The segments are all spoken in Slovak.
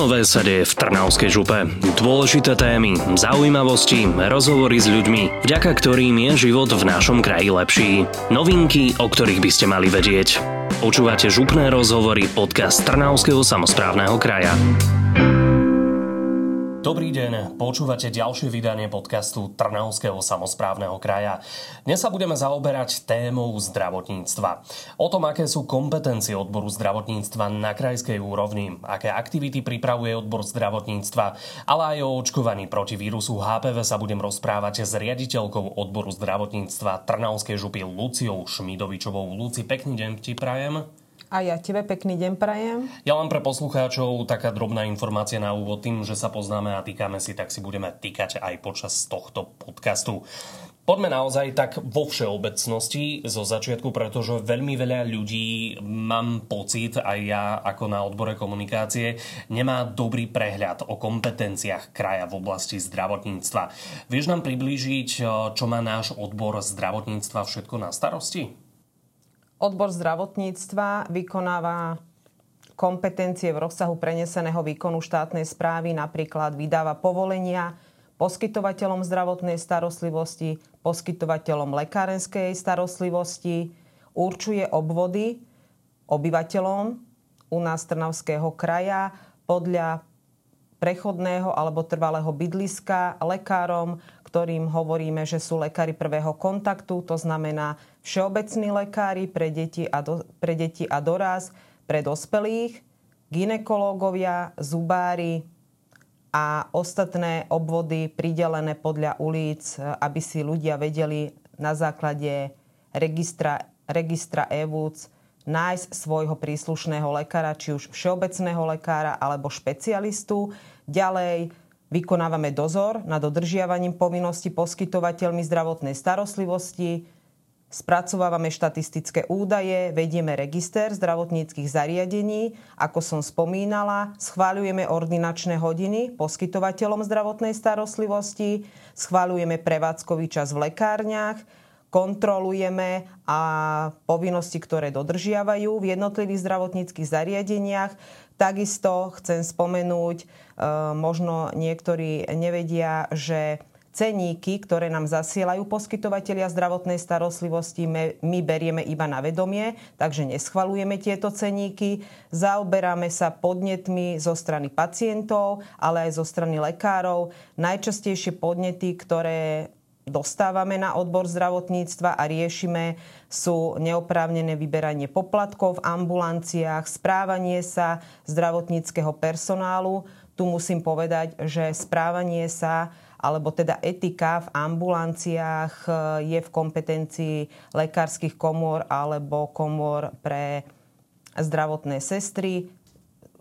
nové sa deje v Trnavskej župe? Dôležité témy, zaujímavosti, rozhovory s ľuďmi, vďaka ktorým je život v našom kraji lepší. Novinky, o ktorých by ste mali vedieť. Počúvate župné rozhovory podcast Trnavského samozprávneho kraja. Dobrý deň, počúvate ďalšie vydanie podcastu Trnavského samozprávneho kraja. Dnes sa budeme zaoberať témou zdravotníctva. O tom, aké sú kompetencie odboru zdravotníctva na krajskej úrovni, aké aktivity pripravuje odbor zdravotníctva, ale aj o očkovaní proti vírusu HPV sa budem rozprávať s riaditeľkou odboru zdravotníctva Trnavskej župy Luciou Šmidovičovou. Luci, pekný deň ti prajem. A ja tebe pekný deň prajem. Ja len pre poslucháčov taká drobná informácia na úvod tým, že sa poznáme a týkame si, tak si budeme týkať aj počas tohto podcastu. Poďme naozaj tak vo všeobecnosti zo začiatku, pretože veľmi veľa ľudí, mám pocit, aj ja ako na odbore komunikácie, nemá dobrý prehľad o kompetenciách kraja v oblasti zdravotníctva. Vieš nám priblížiť, čo má náš odbor zdravotníctva všetko na starosti? Odbor zdravotníctva vykonáva kompetencie v rozsahu preneseného výkonu štátnej správy, napríklad vydáva povolenia poskytovateľom zdravotnej starostlivosti, poskytovateľom lekárenskej starostlivosti, určuje obvody obyvateľom u nás Trnavského kraja podľa prechodného alebo trvalého bydliska lekárom, ktorým hovoríme, že sú lekári prvého kontaktu, to znamená všeobecní lekári pre deti a, do, pre deti a doraz, pre dospelých, ginekológovia, zubári a ostatné obvody pridelené podľa ulic, aby si ľudia vedeli na základe registra, registra EVUC nájsť svojho príslušného lekára, či už všeobecného lekára alebo špecialistu. Ďalej vykonávame dozor nad dodržiavaním povinnosti poskytovateľmi zdravotnej starostlivosti, Spracovávame štatistické údaje, vedieme register zdravotníckých zariadení, ako som spomínala, schváľujeme ordinačné hodiny poskytovateľom zdravotnej starostlivosti, schváľujeme prevádzkový čas v lekárniach, kontrolujeme a povinnosti, ktoré dodržiavajú v jednotlivých zdravotníckých zariadeniach. Takisto chcem spomenúť, e, možno niektorí nevedia, že ceníky, ktoré nám zasielajú poskytovateľia zdravotnej starostlivosti, my berieme iba na vedomie, takže neschvalujeme tieto ceníky. Zaoberáme sa podnetmi zo strany pacientov, ale aj zo strany lekárov. Najčastejšie podnety, ktoré dostávame na odbor zdravotníctva a riešime, sú neoprávnené vyberanie poplatkov v ambulanciách, správanie sa zdravotníckého personálu. Tu musím povedať, že správanie sa alebo teda etika v ambulanciách e, je v kompetencii lekárskych komôr alebo komôr pre zdravotné sestry.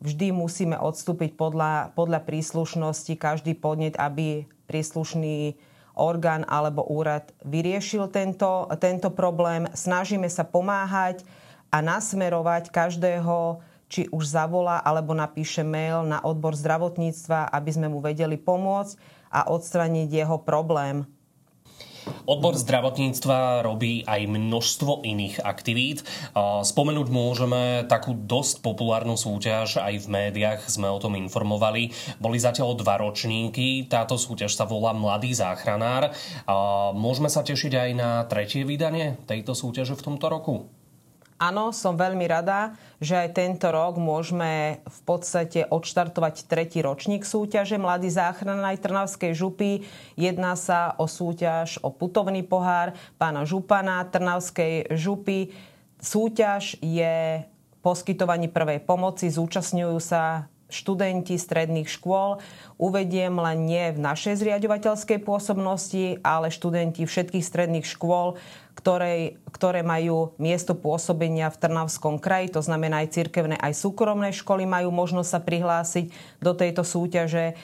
Vždy musíme odstúpiť podľa, podľa príslušnosti každý podnet, aby príslušný orgán alebo úrad vyriešil tento, tento problém. Snažíme sa pomáhať a nasmerovať každého, či už zavolá alebo napíše mail na odbor zdravotníctva, aby sme mu vedeli pomôcť a odstraniť jeho problém. Odbor zdravotníctva robí aj množstvo iných aktivít. Spomenúť môžeme takú dosť populárnu súťaž, aj v médiách sme o tom informovali. Boli zatiaľ dva ročníky, táto súťaž sa volá Mladý záchranár. Môžeme sa tešiť aj na tretie vydanie tejto súťaže v tomto roku? Áno, som veľmi rada, že aj tento rok môžeme v podstate odštartovať tretí ročník súťaže Mladý záchranár Trnavskej župy. Jedná sa o súťaž o putovný pohár pána Župana Trnavskej župy. Súťaž je poskytovaní prvej pomoci, zúčastňujú sa študenti stredných škôl. Uvediem len nie v našej zriadovateľskej pôsobnosti, ale študenti všetkých stredných škôl, ktoré, ktoré majú miesto pôsobenia v Trnavskom kraji, to znamená aj cirkevné, aj súkromné školy majú možnosť sa prihlásiť do tejto súťaže.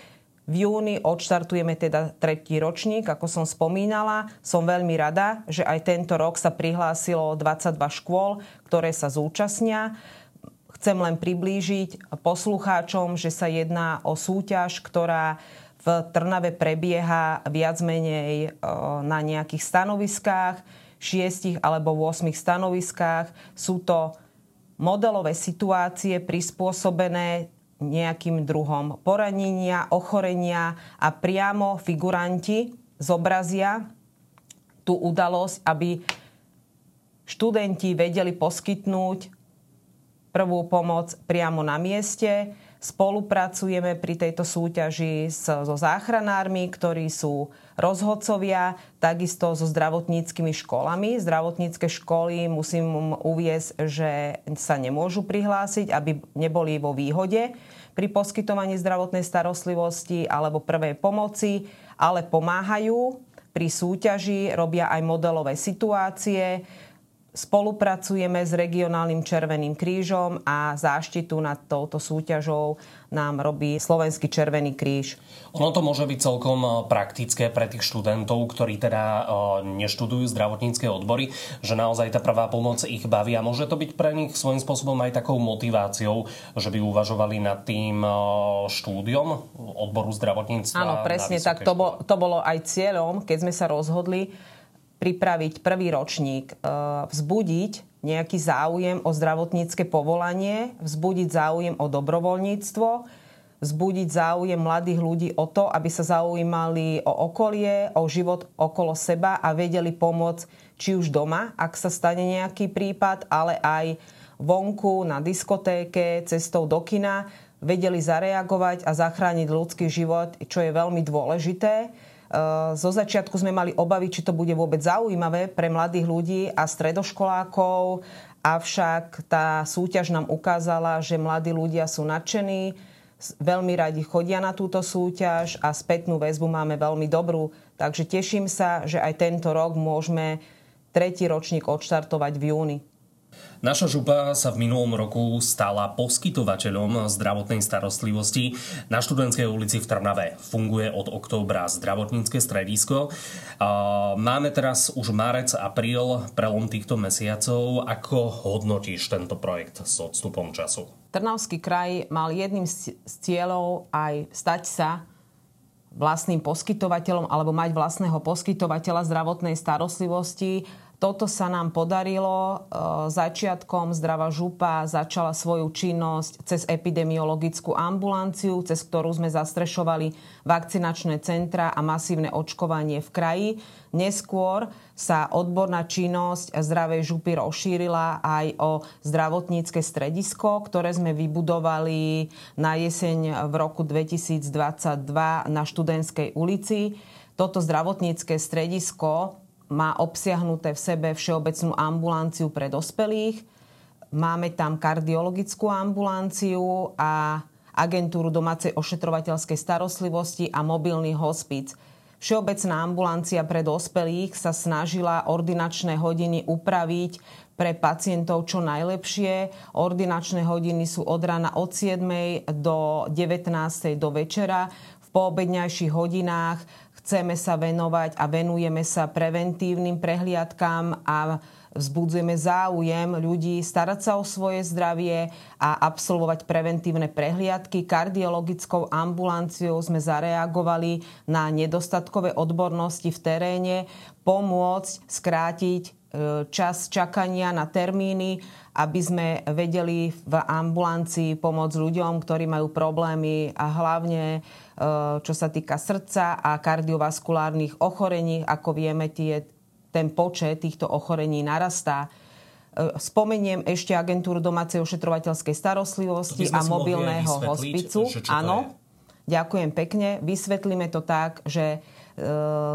V júni odštartujeme teda tretí ročník, ako som spomínala. Som veľmi rada, že aj tento rok sa prihlásilo 22 škôl, ktoré sa zúčastnia. Chcem len priblížiť poslucháčom, že sa jedná o súťaž, ktorá v Trnave prebieha viac menej na nejakých stanoviskách šiestich alebo 8 stanoviskách. Sú to modelové situácie prispôsobené nejakým druhom poranenia, ochorenia a priamo figuranti zobrazia tú udalosť, aby študenti vedeli poskytnúť prvú pomoc priamo na mieste Spolupracujeme pri tejto súťaži so záchranármi, ktorí sú rozhodcovia, takisto so zdravotníckými školami. Zdravotnícke školy musím uviesť, že sa nemôžu prihlásiť, aby neboli vo výhode pri poskytovaní zdravotnej starostlivosti alebo prvej pomoci, ale pomáhajú pri súťaži, robia aj modelové situácie, Spolupracujeme s regionálnym Červeným krížom a záštitu nad touto súťažou nám robí Slovenský Červený kríž. Ono to môže byť celkom eh, praktické pre tých študentov, ktorí teda eh, neštudujú zdravotnícke odbory, že naozaj tá prvá pomoc ich baví a môže to byť pre nich svojím spôsobom aj takou motiváciou, že by uvažovali nad tým eh, štúdiom odboru zdravotníctva. Áno, presne tak. To, bol, to bolo aj cieľom, keď sme sa rozhodli, pripraviť prvý ročník, e, vzbudiť nejaký záujem o zdravotnícke povolanie, vzbudiť záujem o dobrovoľníctvo, vzbudiť záujem mladých ľudí o to, aby sa zaujímali o okolie, o život okolo seba a vedeli pomôcť či už doma, ak sa stane nejaký prípad, ale aj vonku, na diskotéke, cestou do kina, vedeli zareagovať a zachrániť ľudský život, čo je veľmi dôležité. Eh, zo začiatku sme mali obavy, či to bude vôbec zaujímavé pre mladých ľudí a stredoškolákov, avšak tá súťaž nám ukázala, že mladí ľudia sú nadšení, veľmi radi chodia na túto súťaž a spätnú väzbu máme veľmi dobrú. Takže teším sa, že aj tento rok môžeme tretí ročník odštartovať v júni. Naša župa sa v minulom roku stala poskytovateľom zdravotnej starostlivosti. Na študentskej ulici v Trnave funguje od októbra zdravotnícke stredisko. Máme teraz už marec, apríl, prelom týchto mesiacov. Ako hodnotíš tento projekt s odstupom času? Trnavský kraj mal jedným z cieľov aj stať sa vlastným poskytovateľom alebo mať vlastného poskytovateľa zdravotnej starostlivosti toto sa nám podarilo. E, začiatkom Zdravá župa začala svoju činnosť cez epidemiologickú ambulanciu, cez ktorú sme zastrešovali vakcinačné centra a masívne očkovanie v kraji. Neskôr sa odborná činnosť zdravej župy rozšírila aj o zdravotnícke stredisko, ktoré sme vybudovali na jeseň v roku 2022 na študentskej ulici. Toto zdravotnícke stredisko má obsiahnuté v sebe všeobecnú ambulanciu pre dospelých. Máme tam kardiologickú ambulanciu a agentúru domácej ošetrovateľskej starostlivosti a mobilný hospic. Všeobecná ambulancia pre dospelých sa snažila ordinačné hodiny upraviť pre pacientov čo najlepšie. Ordinačné hodiny sú od rána od 7. do 19. do večera. V poobedňajších hodinách chceme sa venovať a venujeme sa preventívnym prehliadkám a vzbudzujeme záujem ľudí starať sa o svoje zdravie a absolvovať preventívne prehliadky. Kardiologickou ambulanciou sme zareagovali na nedostatkové odbornosti v teréne, pomôcť skrátiť čas čakania na termíny, aby sme vedeli v ambulancii pomôcť ľuďom, ktorí majú problémy a hlavne Eh, čo sa týka srdca a kardiovaskulárnych ochorení. Ako vieme, tie, ten počet týchto ochorení narastá. Eh, spomeniem ešte agentúru domácej ošetrovateľskej starostlivosti a mobilného hospicu. Áno, ďakujem pekne. Vysvetlíme to tak, že E,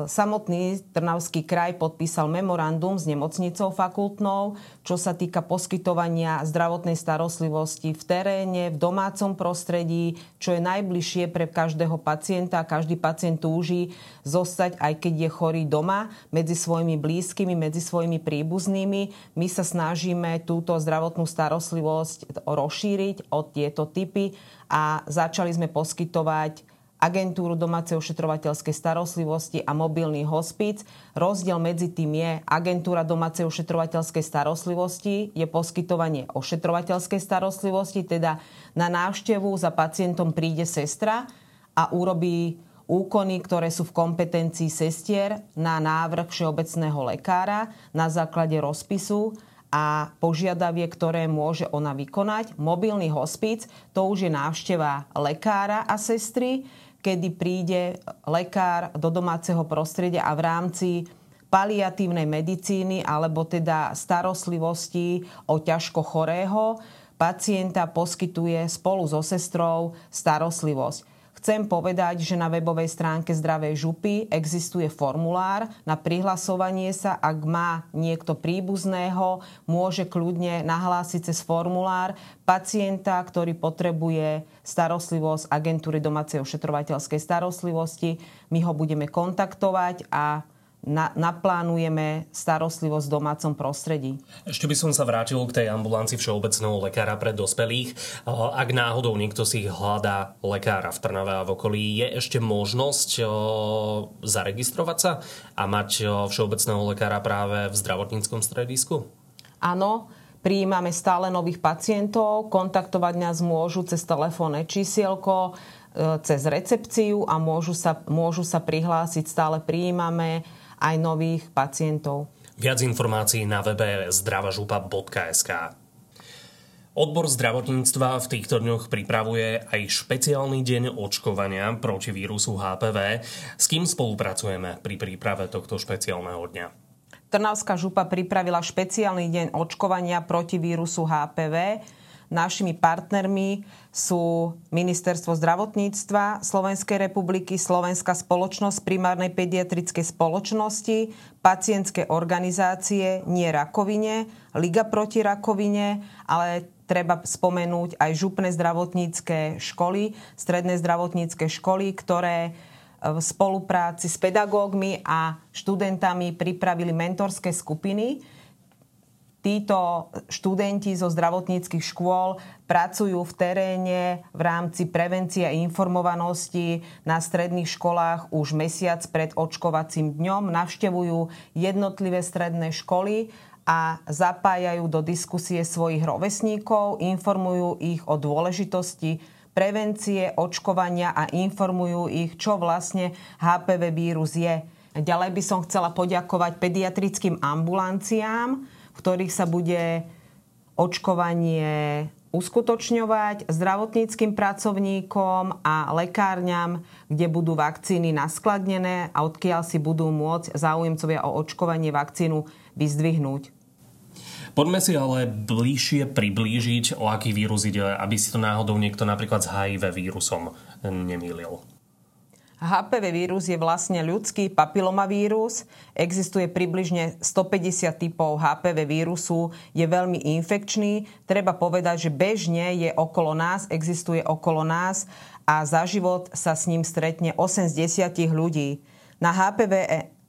samotný Trnavský kraj podpísal memorandum s nemocnicou fakultnou, čo sa týka poskytovania zdravotnej starostlivosti v teréne, v domácom prostredí, čo je najbližšie pre každého pacienta. Každý pacient túži zostať, aj keď je chorý doma, medzi svojimi blízkymi, medzi svojimi príbuznými. My sa snažíme túto zdravotnú starostlivosť rozšíriť od tieto typy a začali sme poskytovať agentúru domácej ošetrovateľskej starostlivosti a mobilný hospic. Rozdiel medzi tým je, agentúra domácej ošetrovateľskej starostlivosti je poskytovanie ošetrovateľskej starostlivosti, teda na návštevu za pacientom príde sestra a urobí úkony, ktoré sú v kompetencii sestier na návrh všeobecného lekára na základe rozpisu a požiadavie, ktoré môže ona vykonať. Mobilný hospic to už je návšteva lekára a sestry, kedy príde lekár do domáceho prostredia a v rámci paliatívnej medicíny alebo teda starostlivosti o ťažko chorého pacienta poskytuje spolu so sestrou starostlivosť. Chcem povedať, že na webovej stránke Zdravej župy existuje formulár na prihlasovanie sa. Ak má niekto príbuzného, môže kľudne nahlásiť cez formulár pacienta, ktorý potrebuje starostlivosť agentúry domácej ošetrovateľskej starostlivosti. My ho budeme kontaktovať a na, naplánujeme starostlivosť v domácom prostredí. Ešte by som sa vrátil k tej ambulanci všeobecného lekára pre dospelých. Ak náhodou niekto si hľadá lekára v Trnave a v okolí, je ešte možnosť zaregistrovať sa a mať všeobecného lekára práve v zdravotníckom stredisku? Áno, prijímame stále nových pacientov, kontaktovať nás môžu cez telefónne čísielko, e, cez recepciu a môžu sa, môžu sa prihlásiť, stále prijímame aj nových pacientov. Viac informácií na webe zdravažupa.sk. Odbor zdravotníctva v týchto dňoch pripravuje aj špeciálny deň očkovania proti vírusu HPV. S kým spolupracujeme pri príprave tohto špeciálneho dňa? Trnavská župa pripravila špeciálny deň očkovania proti vírusu HPV Našimi partnermi sú Ministerstvo zdravotníctva Slovenskej republiky, Slovenská spoločnosť primárnej pediatrickej spoločnosti, pacientské organizácie Nie rakovine, Liga proti rakovine, ale treba spomenúť aj župné zdravotnícke školy, stredné zdravotnícke školy, ktoré v spolupráci s pedagógmi a študentami pripravili mentorské skupiny, títo študenti zo zdravotníckých škôl pracujú v teréne v rámci prevencie a informovanosti na stredných školách už mesiac pred očkovacím dňom, navštevujú jednotlivé stredné školy a zapájajú do diskusie svojich rovesníkov, informujú ich o dôležitosti prevencie, očkovania a informujú ich, čo vlastne HPV vírus je. Ďalej by som chcela poďakovať pediatrickým ambulanciám, ktorých sa bude očkovanie uskutočňovať zdravotníckým pracovníkom a lekárňam, kde budú vakcíny naskladnené a odkiaľ si budú môcť záujemcovia o očkovanie vakcínu vyzdvihnúť. Poďme si ale bližšie priblížiť, o aký vírus ide, aby si to náhodou niekto napríklad s HIV vírusom nemýlil. HPV vírus je vlastne ľudský papilomavírus. Existuje približne 150 typov HPV vírusu. Je veľmi infekčný. Treba povedať, že bežne je okolo nás, existuje okolo nás a za život sa s ním stretne 8 z 10 ľudí. Na HPV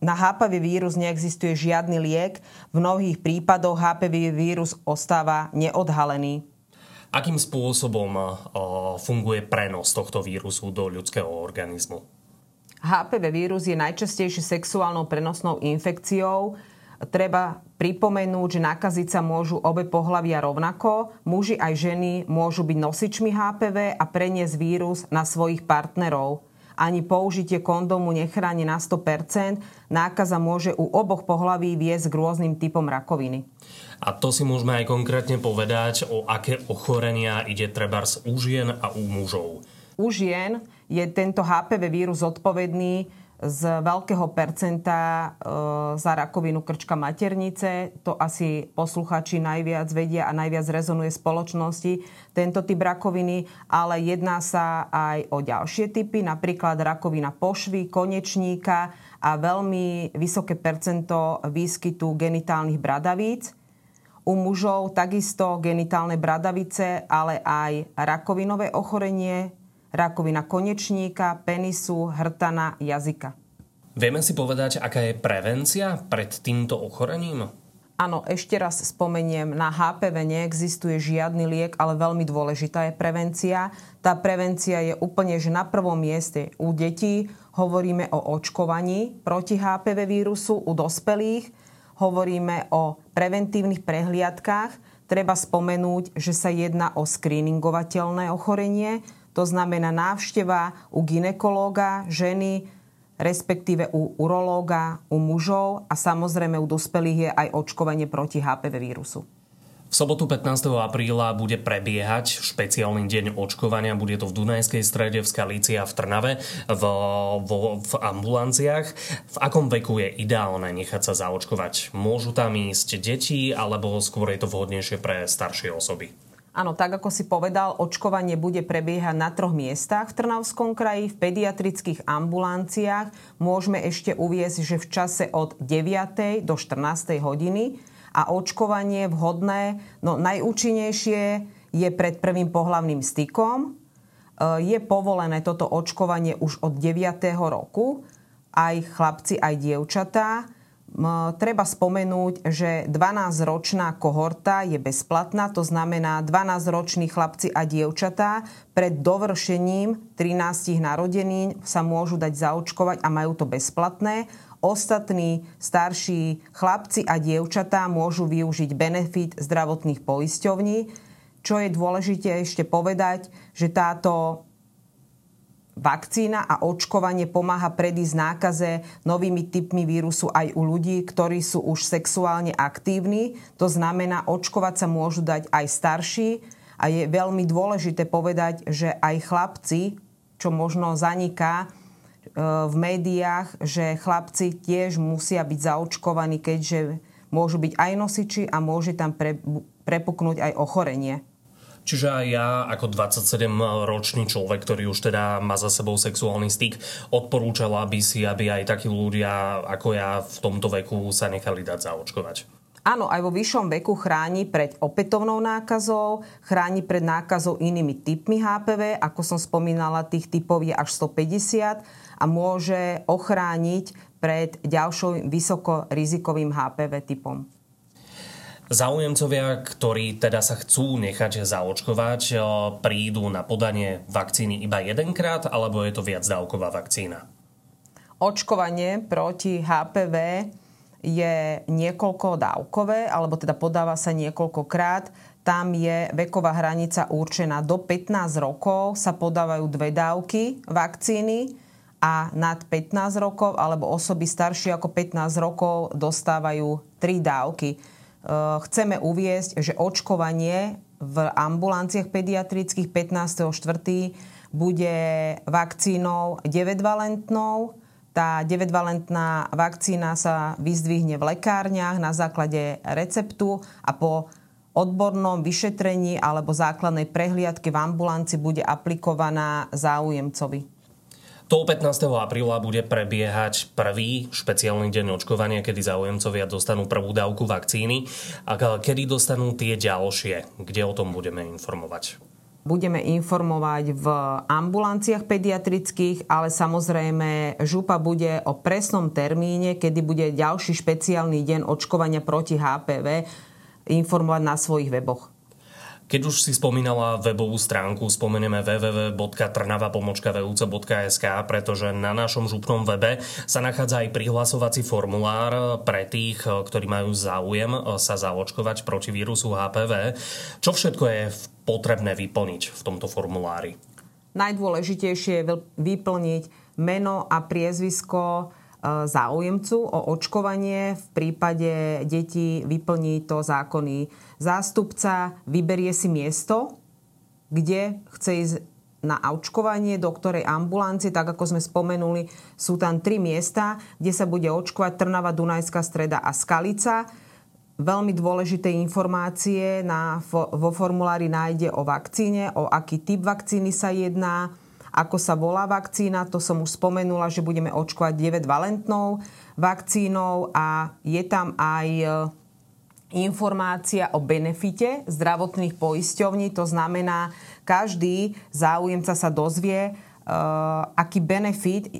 na HPV vírus neexistuje žiadny liek. V mnohých prípadoch HPV vírus ostáva neodhalený. Akým spôsobom funguje prenos tohto vírusu do ľudského organizmu? HPV vírus je najčastejšie sexuálnou prenosnou infekciou. Treba pripomenúť, že nakaziť sa môžu obe pohľavia rovnako. Muži aj ženy môžu byť nosičmi HPV a preniesť vírus na svojich partnerov. Ani použitie kondómu nechráni na 100%. Nákaza môže u oboch pohlaví viesť k rôznym typom rakoviny. A to si môžeme aj konkrétne povedať, o aké ochorenia ide trebárs u žien a u mužov. U žien je tento HPV vírus odpovedný z veľkého percenta e, za rakovinu krčka maternice. To asi posluchači najviac vedia a najviac rezonuje v spoločnosti tento typ rakoviny, ale jedná sa aj o ďalšie typy, napríklad rakovina pošvy, konečníka a veľmi vysoké percento výskytu genitálnych bradavíc. U mužov takisto genitálne bradavice, ale aj rakovinové ochorenie, rakovina konečníka, penisu, hrtana, jazyka. Vieme si povedať, aká je prevencia pred týmto ochorením? Áno, ešte raz spomeniem, na HPV neexistuje žiadny liek, ale veľmi dôležitá je prevencia. Tá prevencia je úplne že na prvom mieste. U detí hovoríme o očkovaní proti HPV vírusu, u dospelých hovoríme o preventívnych prehliadkách. Treba spomenúť, že sa jedná o screeningovateľné ochorenie, to znamená návšteva u ginekológa ženy respektíve u urológa, u mužov a samozrejme u dospelých je aj očkovanie proti HPV vírusu. V sobotu 15. apríla bude prebiehať špeciálny deň očkovania. Bude to v Dunajskej strede, v Skalíci a v Trnave, v, v, v ambulanciách. V akom veku je ideálne nechať sa zaočkovať? Môžu tam ísť deti, alebo skôr je to vhodnejšie pre staršie osoby? Áno, tak ako si povedal, očkovanie bude prebiehať na troch miestach v Trnavskom kraji, v pediatrických ambulanciách. Môžeme ešte uviezť, že v čase od 9. do 14. hodiny a očkovanie vhodné, no najúčinnejšie je pred prvým pohlavným stykom. E, je povolené toto očkovanie už od 9. roku, aj chlapci, aj dievčatá. Treba spomenúť, že 12-ročná kohorta je bezplatná, to znamená 12-roční chlapci a dievčatá pred dovršením 13 narodenín sa môžu dať zaočkovať a majú to bezplatné ostatní starší chlapci a dievčatá môžu využiť benefit zdravotných poisťovní. Čo je dôležité ešte povedať, že táto vakcína a očkovanie pomáha predísť nákaze novými typmi vírusu aj u ľudí, ktorí sú už sexuálne aktívni. To znamená, očkovať sa môžu dať aj starší a je veľmi dôležité povedať, že aj chlapci, čo možno zaniká, v médiách, že chlapci tiež musia byť zaočkovaní, keďže môžu byť aj nosiči a môže tam pre, prepuknúť aj ochorenie. Čiže aj ja ako 27-ročný človek, ktorý už teda má za sebou sexuálny styk, odporúčala by si, aby aj takí ľudia ako ja v tomto veku sa nechali dať zaočkovať. Áno, aj vo vyššom veku chráni pred opätovnou nákazou, chráni pred nákazou inými typmi HPV, ako som spomínala, tých typov je až 150 a môže ochrániť pred ďalším vysokorizikovým HPV typom. Záujemcovia, ktorí teda sa chcú nechať zaočkovať, e, prídu na podanie vakcíny iba jedenkrát, alebo je to viacdávková vakcína? Očkovanie proti HPV je niekoľko dávkové, alebo teda podáva sa niekoľkokrát. Tam je veková hranica určená do 15 rokov, sa podávajú dve dávky vakcíny a nad 15 rokov alebo osoby staršie ako 15 rokov dostávajú tri dávky. E, chceme uviesť, že očkovanie v ambulanciách pediatrických 15.4. bude vakcínou 9-valentnou, tá 9-valentná vakcína sa vyzdvihne v lekárniach na základe receptu a po odbornom vyšetrení alebo základnej prehliadke v ambulanci bude aplikovaná záujemcovi. To 15. apríla bude prebiehať prvý špeciálny deň očkovania, kedy záujemcovia dostanú prvú dávku vakcíny a kedy dostanú tie ďalšie, kde o tom budeme informovať budeme informovať v ambulanciách pediatrických, ale samozrejme župa bude o presnom termíne, kedy bude ďalší špeciálny deň očkovania proti HPV informovať na svojich weboch. Keď už si spomínala webovú stránku, spomenieme www.trnava.vuc.sk, pretože na našom župnom webe sa nachádza aj prihlasovací formulár pre tých, ktorí majú záujem sa zaočkovať proti vírusu HPV. Čo všetko je potrebné vyplniť v tomto formulári? Najdôležitejšie je vyplniť meno a priezvisko záujemcu o očkovanie. V prípade detí vyplní to zákonný zástupca, vyberie si miesto, kde chce ísť na očkovanie, do ktorej ambulancie, tak ako sme spomenuli, sú tam tri miesta, kde sa bude očkovať Trnava, Dunajská streda a Skalica. Veľmi dôležité informácie na, vo formulári nájde o vakcíne, o aký typ vakcíny sa jedná, ako sa volá vakcína, to som už spomenula, že budeme očkovať 9 valentnou vakcínou a je tam aj e, informácia o benefite zdravotných poisťovní. To znamená, každý záujemca sa dozvie, uh, aký benefit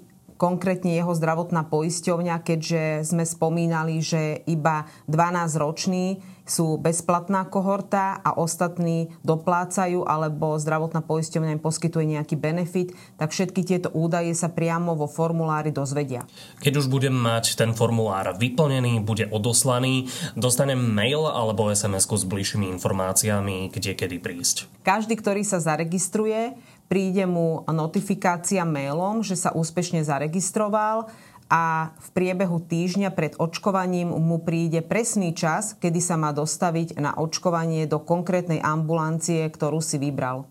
konkrétne jeho zdravotná poisťovňa, keďže sme spomínali, že iba 12-roční sú bezplatná kohorta a ostatní doplácajú alebo zdravotná poisťovňa im poskytuje nejaký benefit, tak všetky tieto údaje sa priamo vo formulári dozvedia. Keď už budem mať ten formulár vyplnený, bude odoslaný, dostanem mail alebo sms s bližšími informáciami, kde kedy prísť. Každý, ktorý sa zaregistruje, príde mu notifikácia mailom, že sa úspešne zaregistroval a v priebehu týždňa pred očkovaním mu príde presný čas, kedy sa má dostaviť na očkovanie do konkrétnej ambulancie, ktorú si vybral.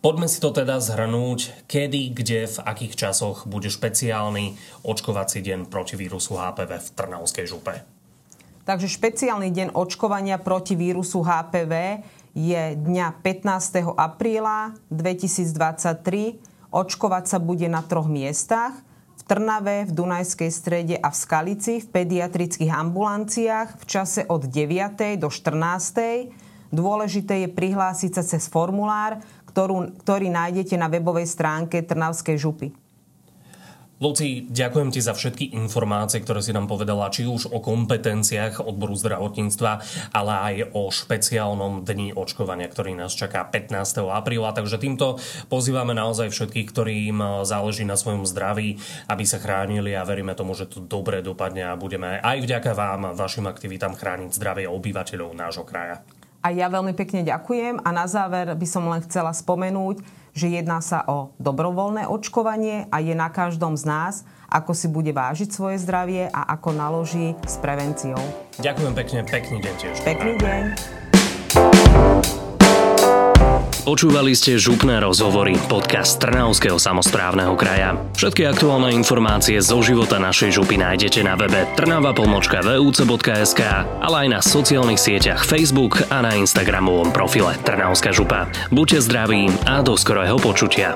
Poďme si to teda zhrnúť, kedy, kde, v akých časoch bude špeciálny očkovací deň proti vírusu HPV v Trnavskej župe. Takže špeciálny deň očkovania proti vírusu HPV je dňa 15. apríla 2023. Očkovať sa bude na troch miestach – v Trnave, v Dunajskej strede a v Skalici v pediatrických ambulanciách v čase od 9. do 14. Dôležité je prihlásiť sa cez formulár, ktorú, ktorý nájdete na webovej stránke Trnavskej župy. Luci, ďakujem ti za všetky informácie, ktoré si nám povedala, či už o kompetenciách odboru zdravotníctva, ale aj o špeciálnom dni očkovania, ktorý nás čaká 15. apríla. Takže týmto pozývame naozaj všetkých, ktorým záleží na svojom zdraví, aby sa chránili a veríme tomu, že to dobre dopadne a budeme aj vďaka vám, vašim aktivitám chrániť zdravie obyvateľov nášho kraja. A ja veľmi pekne ďakujem a na záver by som len chcela spomenúť, že jedná sa o dobrovoľné očkovanie a je na každom z nás, ako si bude vážiť svoje zdravie a ako naloží s prevenciou. Ďakujem pekne, pekný deň tiež. Pekný deň. Počúvali ste župné rozhovory, podcast Trnavského samozprávneho kraja. Všetky aktuálne informácie zo života našej župy nájdete na webe trnava.vuc.sk, ale aj na sociálnych sieťach Facebook a na Instagramovom profile Trnavská župa. Buďte zdraví a do skorého počutia.